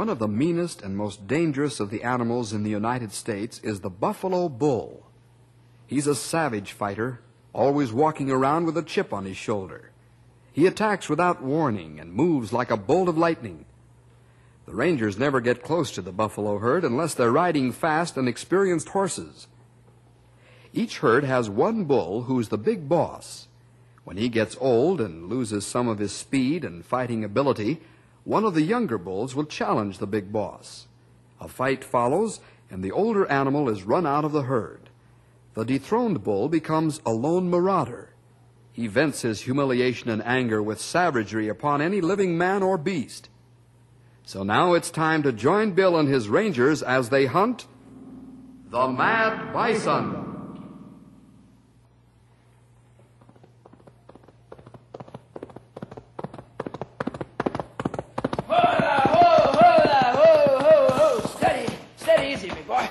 One of the meanest and most dangerous of the animals in the United States is the buffalo bull. He's a savage fighter, always walking around with a chip on his shoulder. He attacks without warning and moves like a bolt of lightning. The rangers never get close to the buffalo herd unless they're riding fast and experienced horses. Each herd has one bull who's the big boss. When he gets old and loses some of his speed and fighting ability, one of the younger bulls will challenge the big boss. A fight follows, and the older animal is run out of the herd. The dethroned bull becomes a lone marauder. He vents his humiliation and anger with savagery upon any living man or beast. So now it's time to join Bill and his rangers as they hunt the Mad Bison. Hola, ho, hola, ho, ho, ho. Steady, steady, easy, big boy.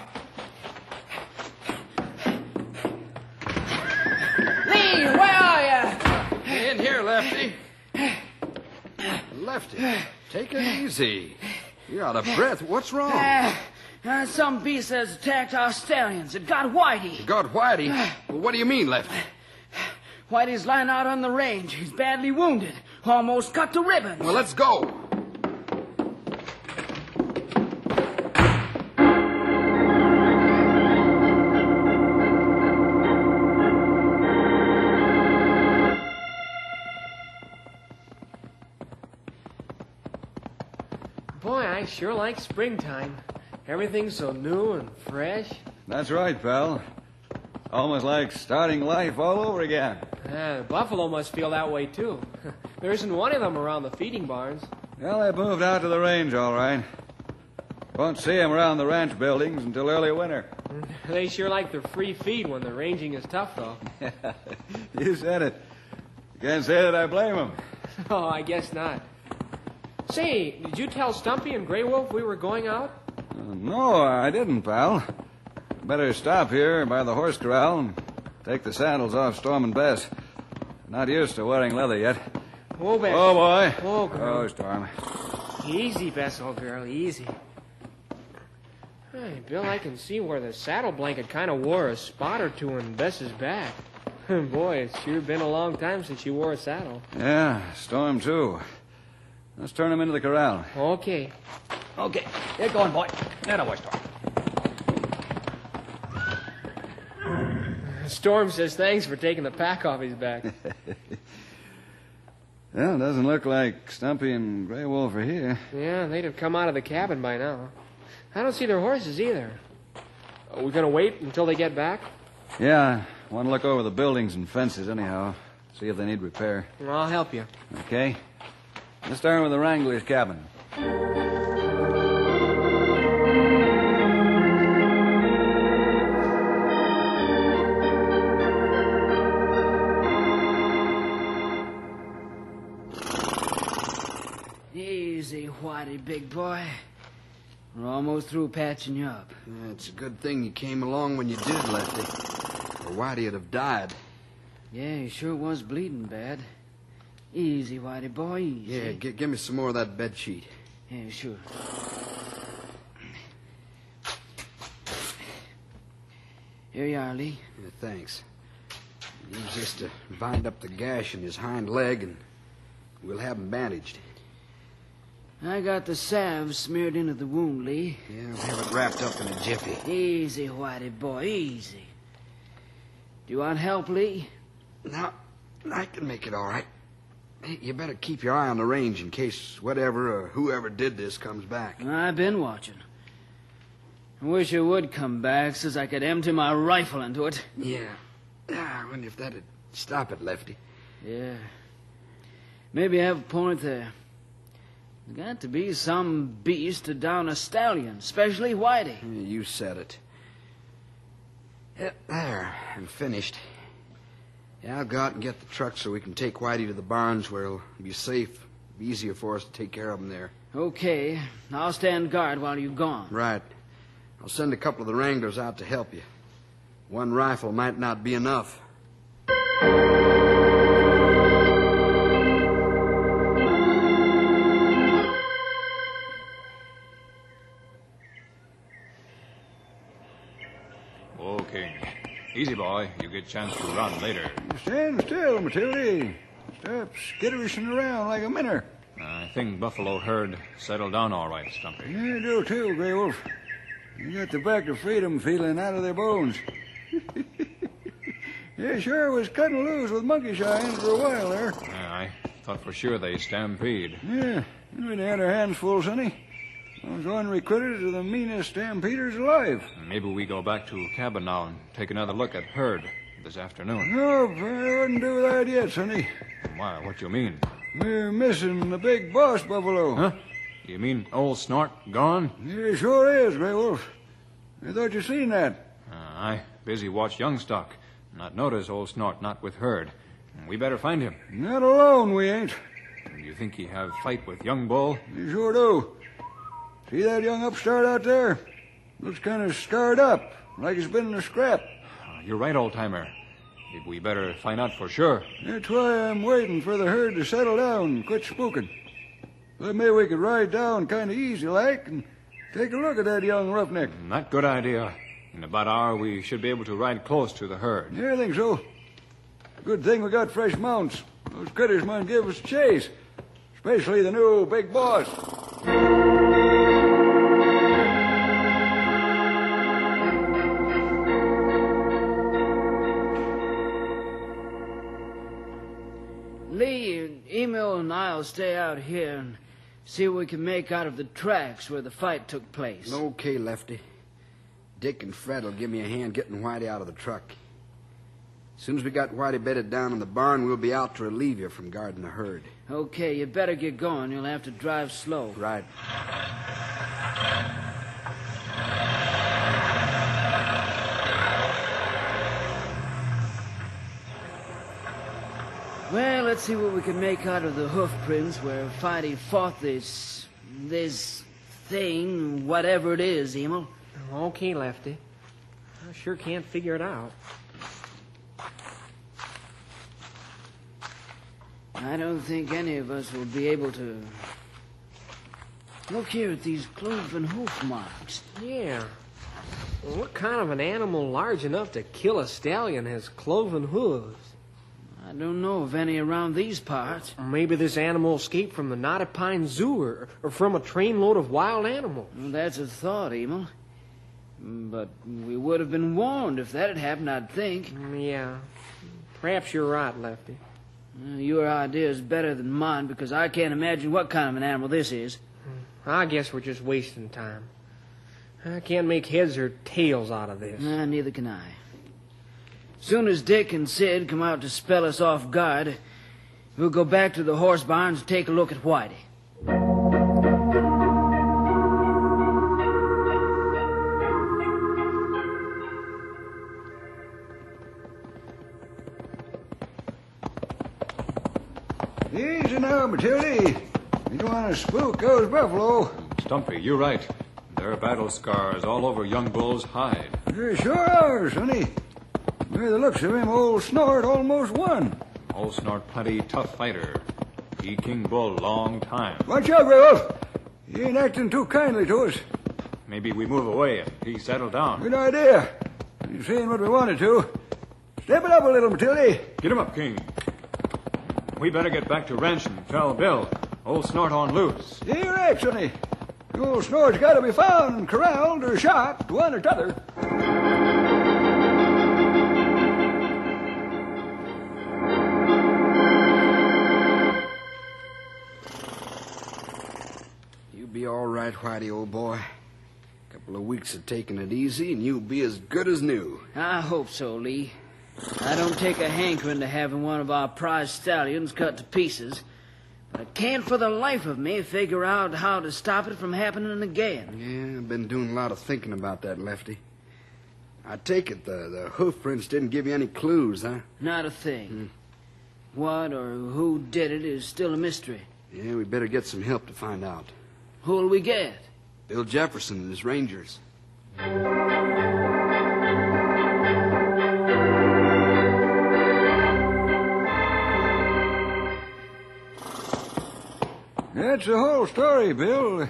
Lee, where are you? In here, Lefty. Lefty, take it easy. You're out of breath. What's wrong? Uh, uh, some beast has attacked our stallions. It got Whitey. Got Whitey. What do you mean, Lefty? Whitey's lying out on the range. He's badly wounded. Almost cut to ribbons. Well, let's go. Sure like springtime. Everything's so new and fresh. That's right, pal. Almost like starting life all over again. The buffalo must feel that way, too. there isn't one of them around the feeding barns. Well, they moved out to the range, all right. Won't see 'em around the ranch buildings until early winter. They sure like their free feed when the ranging is tough, though. you said it. You can't say that I blame 'em. oh, I guess not. Say, did you tell Stumpy and Grey Wolf we were going out? Uh, no, I didn't, pal. Better stop here by the horse corral and take the saddles off Storm and Bess. Not used to wearing leather yet. Oh, Bess. Oh, boy. Oh, girl. Oh, Storm. Easy, Bess, old girl, easy. Hey, Bill, I can see where the saddle blanket kind of wore a spot or two in Bess's back. Boy, it's sure been a long time since she wore a saddle. Yeah, Storm, too. Let's turn him into the corral. Okay. Okay, get going, boy. That away, Storm. Storm says thanks for taking the pack off his back. Well, it doesn't look like Stumpy and Grey Wolf are here. yeah, they'd have come out of the cabin by now. I don't see their horses either. Are we going to wait until they get back? Yeah, want to look over the buildings and fences anyhow. See if they need repair. Well, I'll help you. Okay? Let's start with the Wrangler's cabin. Easy, Whitey, big boy. We're almost through patching you up. Yeah, it's a good thing you came along when you did, Lefty. Or Whitey'd have died. Yeah, he sure was bleeding bad. Easy, Whitey boy, easy. Yeah, g- give me some more of that bed sheet. Yeah, sure. Here you are, Lee. Yeah, thanks. Use this uh, to bind up the gash in his hind leg, and we'll have him bandaged. I got the salve smeared into the wound, Lee. Yeah, we'll have it wrapped up in a jiffy. Easy, Whitey boy, easy. Do you want help, Lee? No, I can make it all right. Hey, you better keep your eye on the range in case whatever or whoever did this comes back. I've been watching. I wish it would come back so I could empty my rifle into it. Yeah. Ah, I wonder if that'd stop it, Lefty. Yeah. Maybe I have a point there. There's got to be some beast to down a stallion, especially Whitey. You said it. There, I'm finished. Yeah, I'll go out and get the truck so we can take Whitey to the barns where he'll be safe. Be easier for us to take care of him there. Okay, I'll stand guard while you're gone. Right. I'll send a couple of the wranglers out to help you. One rifle might not be enough. Boy. You get chance to run later. Stand still, Matilda. Stop skitterishing around like a minner. I think Buffalo herd settled down all right, Stumpy. You do too, Grey Wolf. You got the back of freedom feeling out of their bones. yeah, sure was cutting loose with monkey shines for a while there. Yeah, I thought for sure they stampede. Yeah, we had our hands full, Sonny. Those unrecruited are the meanest stampeders alive. Maybe we go back to cabin now and take another look at herd this afternoon. Nope, I wouldn't do that yet, Sonny. Why, what you mean? We're missing the big boss buffalo. Huh? You mean old Snort gone? He sure is, Grey Wolf. I thought you seen that. Uh, I busy watch Youngstock. Not notice old Snort not with herd. We better find him. Not alone, we ain't. You think he have fight with Young Bull? You sure do. See that young upstart out there? Looks kind of scarred up, like he's been in a scrap. Uh, you're right, old timer. We better find out for sure. That's why I'm waiting for the herd to settle down and quit spooking. Well, maybe we could ride down kind of easy like and take a look at that young roughneck. Not a good idea. In about an hour, we should be able to ride close to the herd. Yeah, I think so. Good thing we got fresh mounts. Those critters might give us chase, especially the new big boss. I'll stay out here and see what we can make out of the tracks where the fight took place. Okay, Lefty. Dick and Fred will give me a hand getting Whitey out of the truck. As soon as we got Whitey bedded down in the barn, we'll be out to relieve you from guarding the herd. Okay, you better get going. You'll have to drive slow. Right. Well, let's see what we can make out of the hoof prints where Whitey fought this. this thing, whatever it is, Emil. Okay, Lefty. I sure can't figure it out. I don't think any of us will be able to. Look here at these cloven hoof marks. Yeah. Well, what kind of an animal large enough to kill a stallion has cloven hooves? I don't know of any around these parts. Maybe this animal escaped from the Knotted Pine Zoo or, or from a trainload of wild animals. Well, that's a thought, Emil. But we would have been warned if that had happened, I'd think. Mm, Yeah. Perhaps you're right, Lefty. Your idea is better than mine because I can't imagine what kind of an animal this is. I guess we're just wasting time. I can't make heads or tails out of this. Uh, neither can I. Soon as Dick and Sid come out to spell us off guard, we'll go back to the horse barns and take a look at Whitey. Easy now, Matilda. You don't want to spook those buffalo. Stumpy, you're right. There are battle scars all over Young Bull's hide. They sure are, Sonny. By the looks of him, old Snort almost won. Old Snort plenty tough fighter. He King Bull long time. Watch out, Grey Wolf. He ain't acting too kindly to us. Maybe we move away and he settle down. Good idea. Ain't saying what we wanted to. Step it up a little, Matilda. Get him up, King. We better get back to ranch and tell Bill. Old Snort on loose. Right, old Snort's got to be found, corralled, or shot, one or t'other. Whitey, old boy. A couple of weeks of taking it easy, and you'll be as good as new. I hope so, Lee. I don't take a hankering to having one of our prize stallions cut to pieces, but I can't for the life of me figure out how to stop it from happening again. Yeah, I've been doing a lot of thinking about that, Lefty. I take it the, the hoof prints didn't give you any clues, huh? Not a thing. Hmm. What or who did it is still a mystery. Yeah, we better get some help to find out. Who'll we get? Bill Jefferson and his Rangers. That's the whole story, Bill.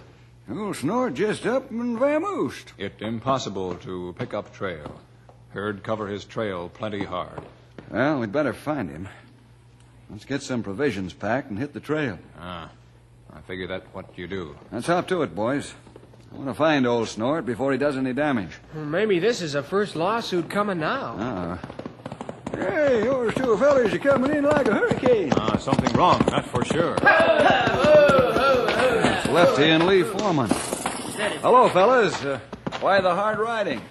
Old Snort just up and vamoosed. It impossible to pick up trail. Heard cover his trail plenty hard. Well, we'd better find him. Let's get some provisions packed and hit the trail. Ah, I figure that what you do. Let's hop to it, boys. I want to find old Snort before he does any damage. Well, maybe this is the first lawsuit coming now. Uh-uh. Hey, yours two fellas are coming in like a hurricane. Ah, something wrong, that's for sure. It's Lefty and Lee Foreman. Hello, fellas. Uh, why the hard riding?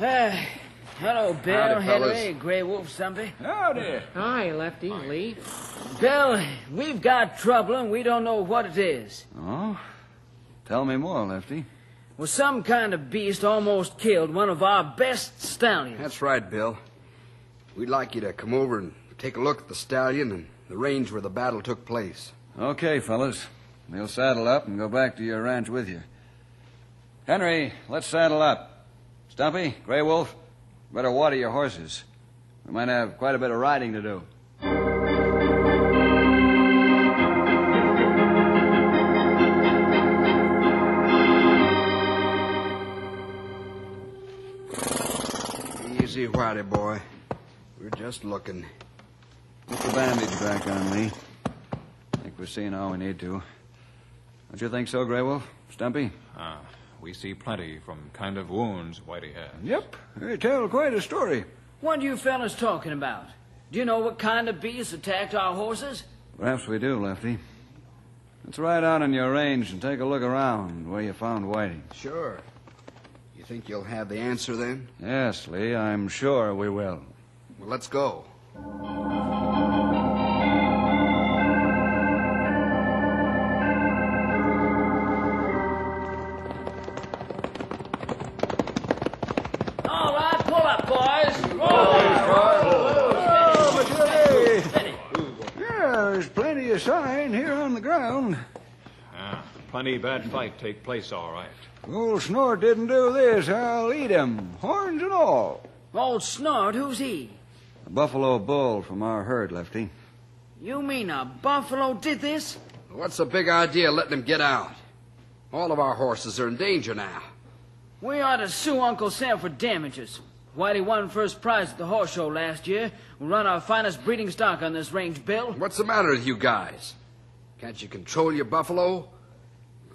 Ah, hello, Bill, Howdy, fellas. Henry, Grey Wolf, Stumpy. Howdy. Hi, Lefty, Lee. Bill, we've got trouble and we don't know what it is. Oh? Tell me more, Lefty. Well, some kind of beast almost killed one of our best stallions. That's right, Bill. We'd like you to come over and take a look at the stallion and the range where the battle took place. Okay, fellas. We'll saddle up and go back to your ranch with you. Henry, let's saddle up. Stumpy, Grey Wolf, better water your horses. We might have quite a bit of riding to do. Easy, Whitey boy. We're just looking. Put the bandage back on, Lee. I think we're seeing all we need to. Don't you think so, Grey Wolf? Stumpy? Ah, we see plenty from kind of wounds Whitey had. Yep. They tell quite a story. What are you fellas talking about? Do you know what kind of beast attacked our horses? Perhaps we do, Lefty. Let's ride out on your range and take a look around where you found Whitey. Sure. You think you'll have the answer then? Yes, Lee, I'm sure we will. Well, let's go. There's plenty sign here on the ground. Ah, plenty bad fight take place, all right. Old Snort didn't do this. I'll eat him, horns and all. Old Snort, who's he? A buffalo bull from our herd, Lefty. You mean a buffalo did this? What's the big idea letting him get out? All of our horses are in danger now. We ought to sue Uncle Sam for damages. Whitey won first prize at the horse show last year. We run our finest breeding stock on this range, Bill. What's the matter with you guys? Can't you control your buffalo?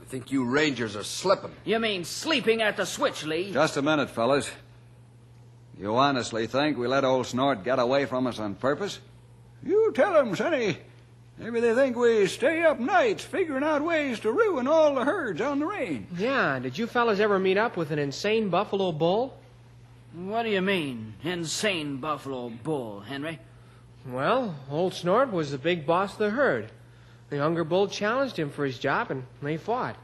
I think you rangers are slipping. You mean sleeping at the switch, Lee? Just a minute, fellas. You honestly think we let old Snort get away from us on purpose? You tell 'em, Sonny. Maybe they think we stay up nights figuring out ways to ruin all the herds on the range. Yeah, did you fellas ever meet up with an insane buffalo bull? What do you mean, insane buffalo bull, Henry? Well, old Snort was the big boss of the herd. The younger bull challenged him for his job, and they fought.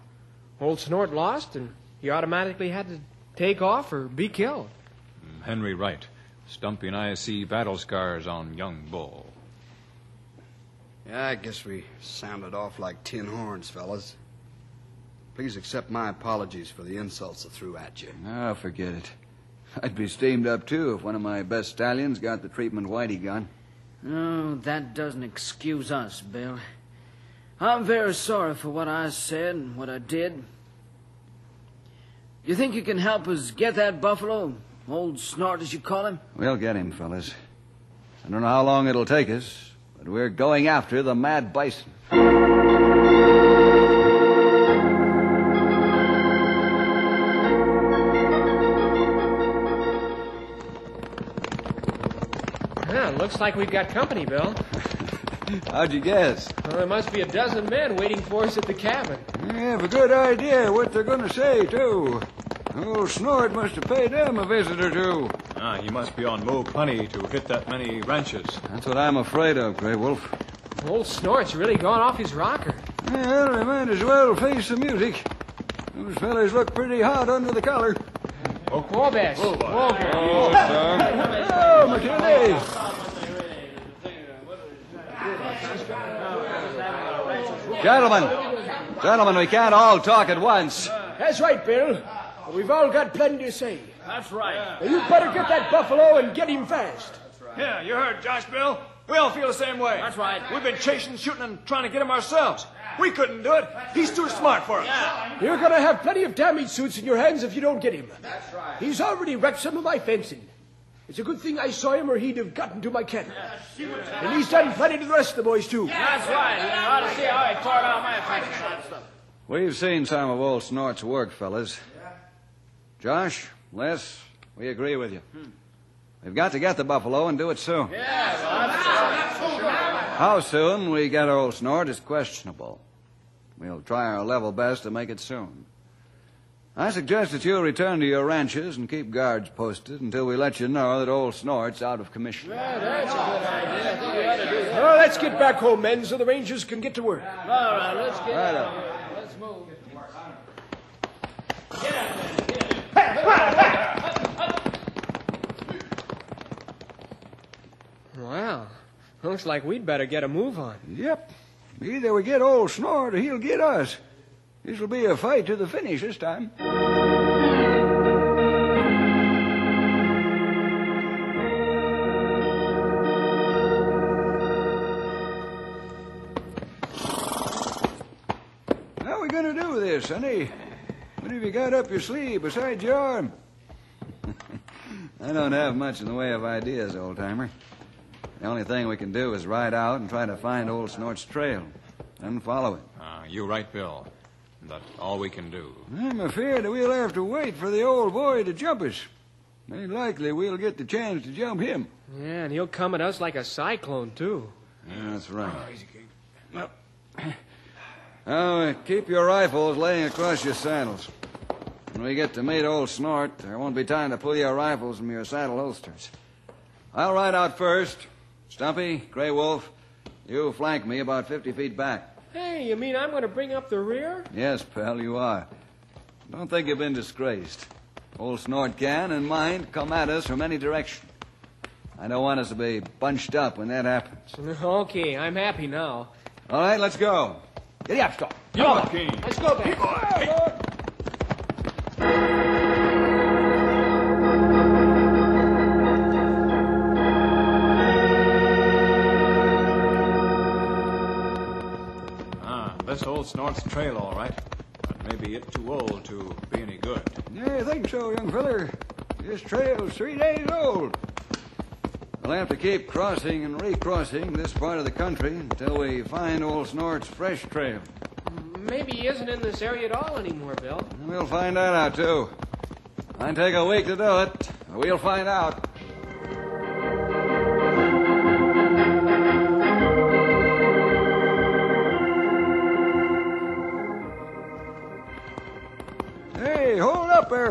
Old Snort lost, and he automatically had to take off or be killed. Henry right. Stumpy and I see battle scars on young bull. Yeah, I guess we sounded off like tin horns, fellas. Please accept my apologies for the insults I threw at you. Ah, forget it. I'd be steamed up, too, if one of my best stallions got the treatment Whitey got. Oh, that doesn't excuse us, Bill. I'm very sorry for what I said and what I did. You think you can help us get that buffalo? Old Snort, as you call him? We'll get him, fellas. I don't know how long it'll take us, but we're going after the mad bison. Looks like we've got company, Bill. How'd you guess? Well, there must be a dozen men waiting for us at the cabin. I have a good idea what they're going to say, too. Old Snort must have paid them a visit or two. Ah, he must be on move Honey to hit that many ranches. That's what I'm afraid of, Grey Wolf. Old Snort's really gone off his rocker. Well, we might as well face the music. Those fellas look pretty hot under the collar. Wobas. Wogan. Oh, Matilda! Gentlemen, gentlemen, we can't all talk at once. That's right, Bill. We've all got plenty to say. That's right. Now, you better get that buffalo and get him fast. That's right. Yeah, you heard Josh Bill. We all feel the same way. That's right. We've been chasing, shooting, and trying to get him ourselves. We couldn't do it. He's too smart for us. Yeah. You're going to have plenty of damage suits in your hands if you don't get him. That's right. He's already wrecked some of my fencing. It's a good thing I saw him or he'd have gotten to my cattle. And he's done plenty to the rest of the boys, too. That's right. You ought to see how he tore down my fence and stuff. We've seen some of old Snort's work, fellas. Josh, Les, we agree with you. We've got to get the buffalo and do it soon. Yes, How soon we get old Snort is questionable. We'll try our level best to make it soon. I suggest that you return to your ranches and keep guards posted until we let you know that old Snort's out of commission. That's a good Well, let's get back home, men, so the Rangers can get to work. All right, let's get Right up. Let's move. Well, looks like we'd better get a move on. Yep. Either we get old Snort or he'll get us. This'll be a fight to the finish this time. How are we going to do this, honey? What have you got up your sleeve besides your arm? I don't have much in the way of ideas, old timer. The only thing we can do is ride out and try to find old Snort's trail and follow it. Ah, you're right, Bill. That's all we can do. I'm afraid that we'll have to wait for the old boy to jump us. Ain't likely we'll get the chance to jump him. Yeah, and he'll come at us like a cyclone, too. Yeah, that's right. Now, uh, keep your rifles laying across your saddles. When we get to meet old Snort, there won't be time to pull your rifles from your saddle holsters. I'll ride out first. Stumpy, Grey Wolf, you flank me about 50 feet back. Hey, you mean I'm going to bring up the rear? Yes, pal, you are. Don't think you've been disgraced. Old Snort can and might come at us from any direction. I don't want us to be bunched up when that happens. Okay, I'm happy now. All right, let's go. Get up, stop. Come on, King. Let's go back. Snort's trail, all right. But maybe it too old to be any good. Yeah, I think so, young feller. This trail's three days old. We'll have to keep crossing and recrossing this part of the country until we find old Snort's fresh trail. Maybe he isn't in this area at all anymore, Bill. We'll find that out, too. Might take a week to do it. but We'll find out.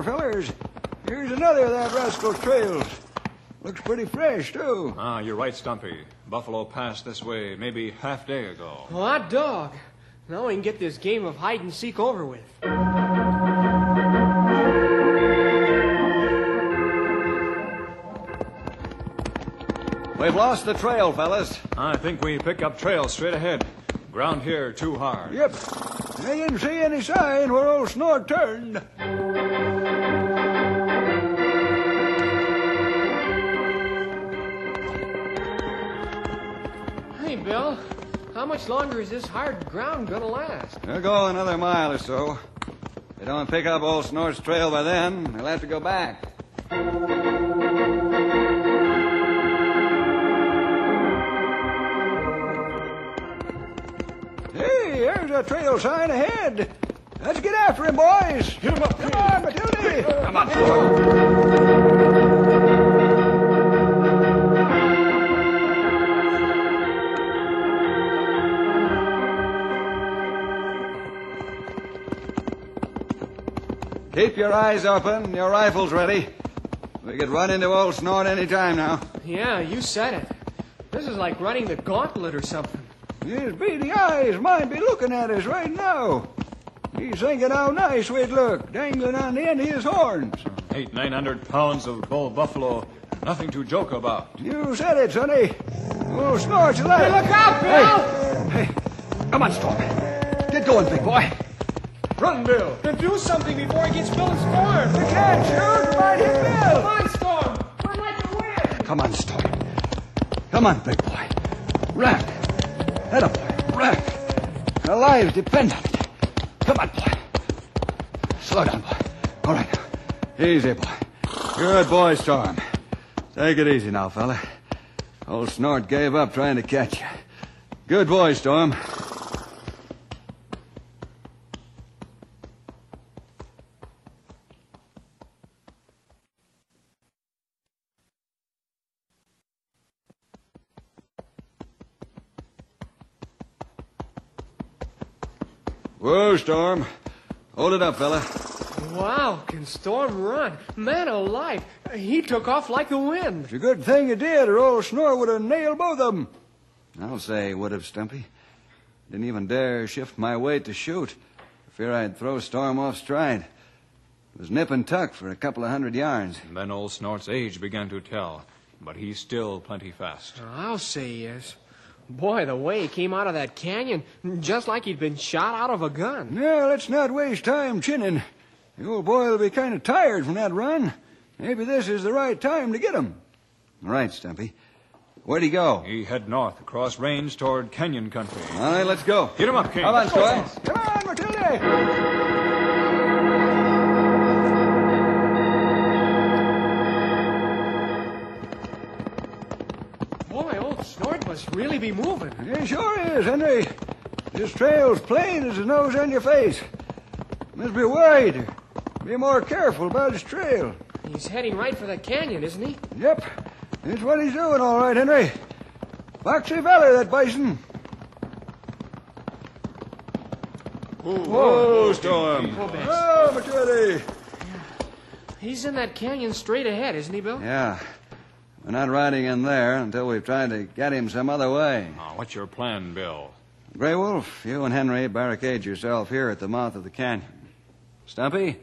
There, fellers. Here's another of that rascal's trails. Looks pretty fresh, too. Ah, you're right, Stumpy. Buffalo passed this way maybe half day ago. Well, Hot dog. Now we can get this game of hide and seek over with. We've lost the trail, fellas. I think we pick up trail straight ahead. Ground here too hard. Yep. I didn't see any sign where old Snort turned. Bill. How much longer is this hard ground gonna last? They'll go another mile or so. If we don't pick up old Snort's trail by then, they'll have to go back. Hey, there's a trail sign ahead. Let's get after him, boys. Get him up. Come on, Matilda. Come on. Keep your eyes open, your rifles ready. We could run into old Snort any time now. Yeah, you said it. This is like running the gauntlet or something. His beady eyes might be looking at us right now. He's thinking how nice we'd look, dangling on the end of his horns. Eight, nine hundred pounds of bull buffalo. Nothing to joke about. You said it, Sonny. Oh, snorts alive. Hey, look out, Bill! Hey, come on, Storm. Get going, big boy. Run, Bill. Then do something before he gets Bill and Storm. We can't shoot. Hit Bill. Come on, Storm. We're like the wind. Come on, Storm. Come on, big boy. Run. Head up, boy. Run. Our lives depend on it. Come on, boy. Slow down, boy. All right. Easy, boy. Good boy, Storm. Take it easy now, fella. Old Snort gave up trying to catch you. Good boy, Storm. Whoa, Storm. Hold it up, fella. Wow, can Storm run? Man alive, he took off like the wind. It's a good thing you did, or old Snort would have nailed both of them. I'll say would have, Stumpy. Didn't even dare shift my weight to shoot. For fear I'd throw Storm off stride. It was nip and tuck for a couple of hundred yards. And then old Snort's age began to tell, but he's still plenty fast. I'll say yes. Boy, the way he came out of that canyon, just like he'd been shot out of a gun. Now, let's not waste time chinning. The old boy will be kind of tired from that run. Maybe this is the right time to get him. All right, Stumpy. Where'd he go? He head north across range toward canyon country. All right, let's go. Get him up, King. Come on, Storm. Come on, Matilda. Must really be moving. He sure is, Henry. This trail's plain as the nose on your face. Must be worried. Be more careful about his trail. He's heading right for the canyon, isn't he? Yep, that's what he's doing, all right, Henry. Foxy feller, that bison. Whoa, Storm. Oh, Bess. Oh, Matilda. He's in that canyon straight ahead, isn't he, Bill? Yeah. We're not riding in there until we've tried to get him some other way. Now, what's your plan, Bill? Grey Wolf, you and Henry barricade yourself here at the mouth of the canyon. Stumpy,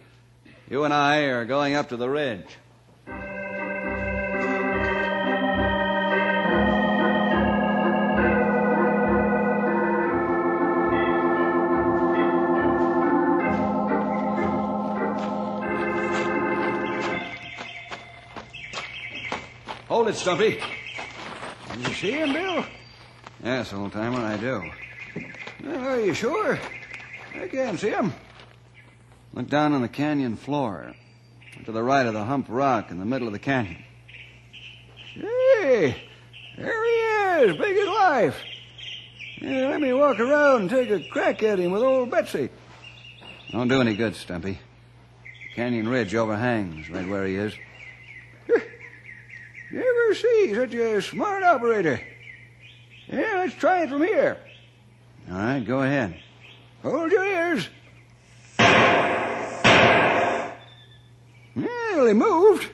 you and I are going up to the ridge. Hold it, Stumpy. You see him, Bill? Yes, old timer, I do. Well, are you sure? I can't see him. Look down on the canyon floor. To the right of the hump rock in the middle of the canyon. Hey, there he is, big as life. Yeah, let me walk around and take a crack at him with old Betsy. Don't do any good, Stumpy. The canyon ridge overhangs right where he is. You ever see such a smart operator? Yeah, let's try it from here. All right, go ahead. Hold your ears. Well, he moved.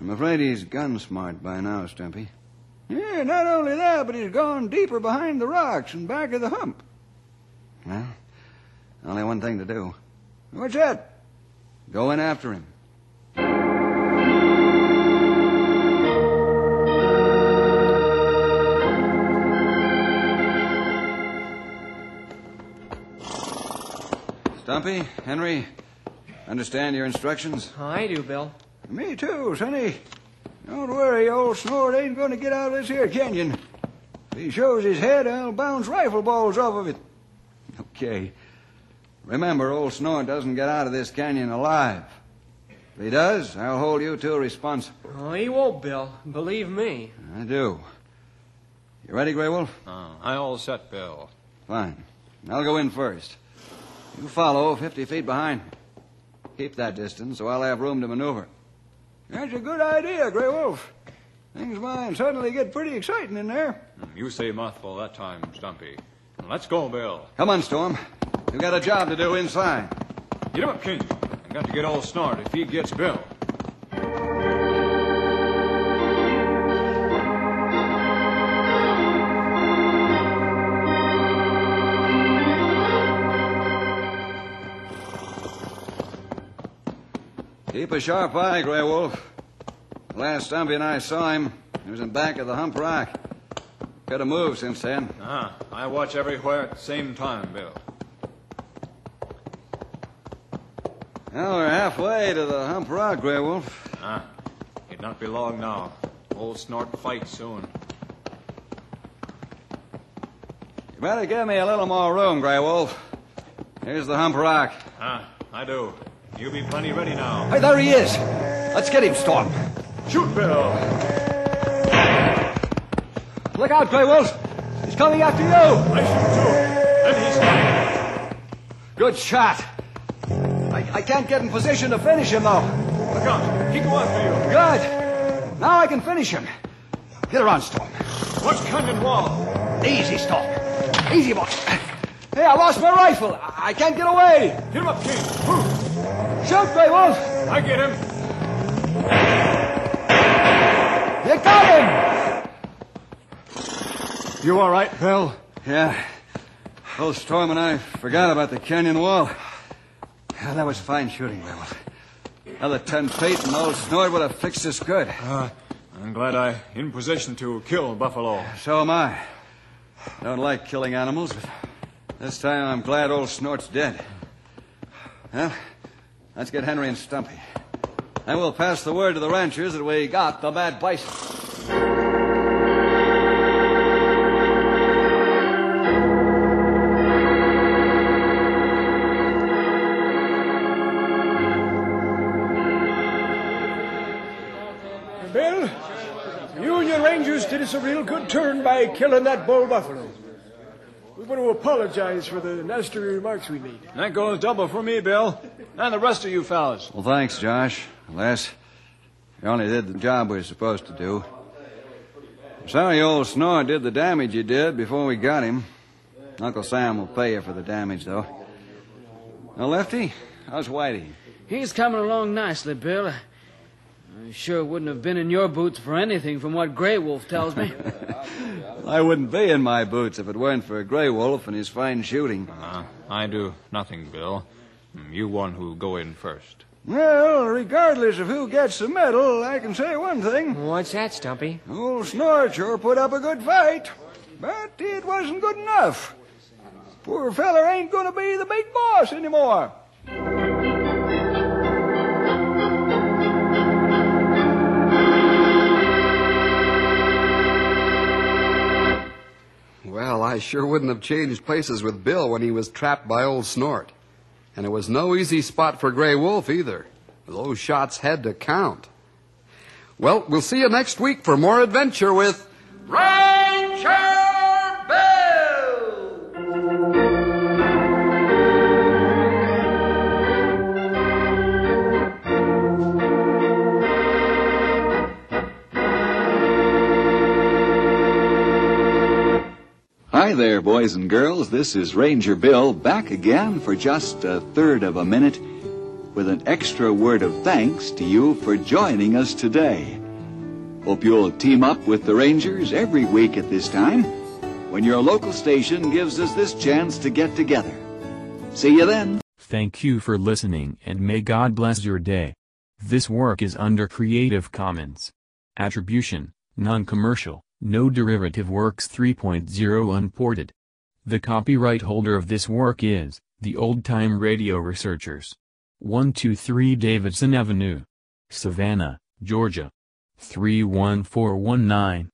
I'm afraid he's gun smart by now, Stumpy. Yeah, not only that, but he's gone deeper behind the rocks and back of the hump. Well, only one thing to do. What's that? Go in after him. Stumpy, Henry, understand your instructions? I do, Bill. Me too, Sonny. Don't worry, old Snort ain't going to get out of this here canyon. If he shows his head, I'll bounce rifle balls off of it. Okay. Remember, old Snort doesn't get out of this canyon alive. If he does, I'll hold you two responsible. Oh, he won't, Bill. Believe me. I do. You ready, Grey Wolf? Uh, I all set, Bill. Fine. I'll go in first. You follow 50 feet behind. Keep that distance so I'll have room to maneuver. That's a good idea, Grey Wolf. Things might suddenly get pretty exciting in there. Hmm, You say mouthful that time, Stumpy. Let's go, Bill. Come on, Storm. We've got a job to do inside. Get him up, King. I got to get old Snort if he gets Bill. Keep a sharp eye, Grey Wolf. Last Stumpy and I saw him, he was in back of the Hump Rock. Could have moved since then. Ah, I watch everywhere at the same time, Bill. Well, we're halfway to the Hump Rock, Grey Wolf. Ah, it'd not be long now. Old Snort fight soon. You better give me a little more room, Grey Wolf. Here's the Hump Rock. Ah, I do. You be plenty ready now. Hey, there he is. Let's get him, Storm. Shoot, Bill! Look out, Grey Wolf. He's coming after you. I shoot too. Then he's coming. Good shot. I, I can't get in position to finish him, though. Look out. He go after you. Good. Now I can finish him. Get around, Storm. Watch canyon wall. Easy, Storm. Easy, boy. Hey, I lost my rifle. I, I can't get away. Get him up, King. Whew. Shoot, Grey Wolf. I get him. You got him. You all right, Bill? Yeah. Old Storm and I forgot about the canyon wall. Yeah, that was fine shooting, Bill. Another ten feet and old Snort would have fixed us good. Uh, I'm glad I'm in position to kill Buffalo. So am I. Don't like killing animals, but this time I'm glad old Snort's dead. Well, let's get Henry and Stumpy. And we'll pass the word to the ranchers that we got the bad bison. Bill, you and your Rangers did us a real good turn by killing that bull buffalo. We want to apologize for the nasty remarks we made. That goes double for me, Bill. And the rest of you fellas. Well, thanks, Josh. Les, you only did the job we were supposed to do. Sorry old Snort did the damage he did before we got him. Uncle Sam will pay you for the damage, though. Now, Lefty, how's Whitey? He's coming along nicely, Bill. I sure wouldn't have been in your boots for anything from what Grey Wolf tells me. I wouldn't be in my boots if it weren't for Grey Wolf and his fine shooting. Uh, I do nothing, Bill. You one who go in first. Well, regardless of who gets the medal, I can say one thing. What's that, Stumpy? Old Snort sure put up a good fight, but it wasn't good enough. Poor feller ain't gonna be the big boss anymore. I sure wouldn't have changed places with Bill when he was trapped by old Snort. And it was no easy spot for Grey Wolf either. Those shots had to count. Well, we'll see you next week for more adventure with Ranger boys and girls. This is Ranger Bill back again for just a third of a minute with an extra word of thanks to you for joining us today. Hope you'll team up with the Rangers every week at this time when your local station gives us this chance to get together. See you then. Thank you for listening and may God bless your day. This work is under Creative Commons. Attribution, non-commercial, no derivative works 3.0 unported. The copyright holder of this work is, the Old Time Radio Researchers. 123 Davidson Avenue. Savannah, Georgia. 31419.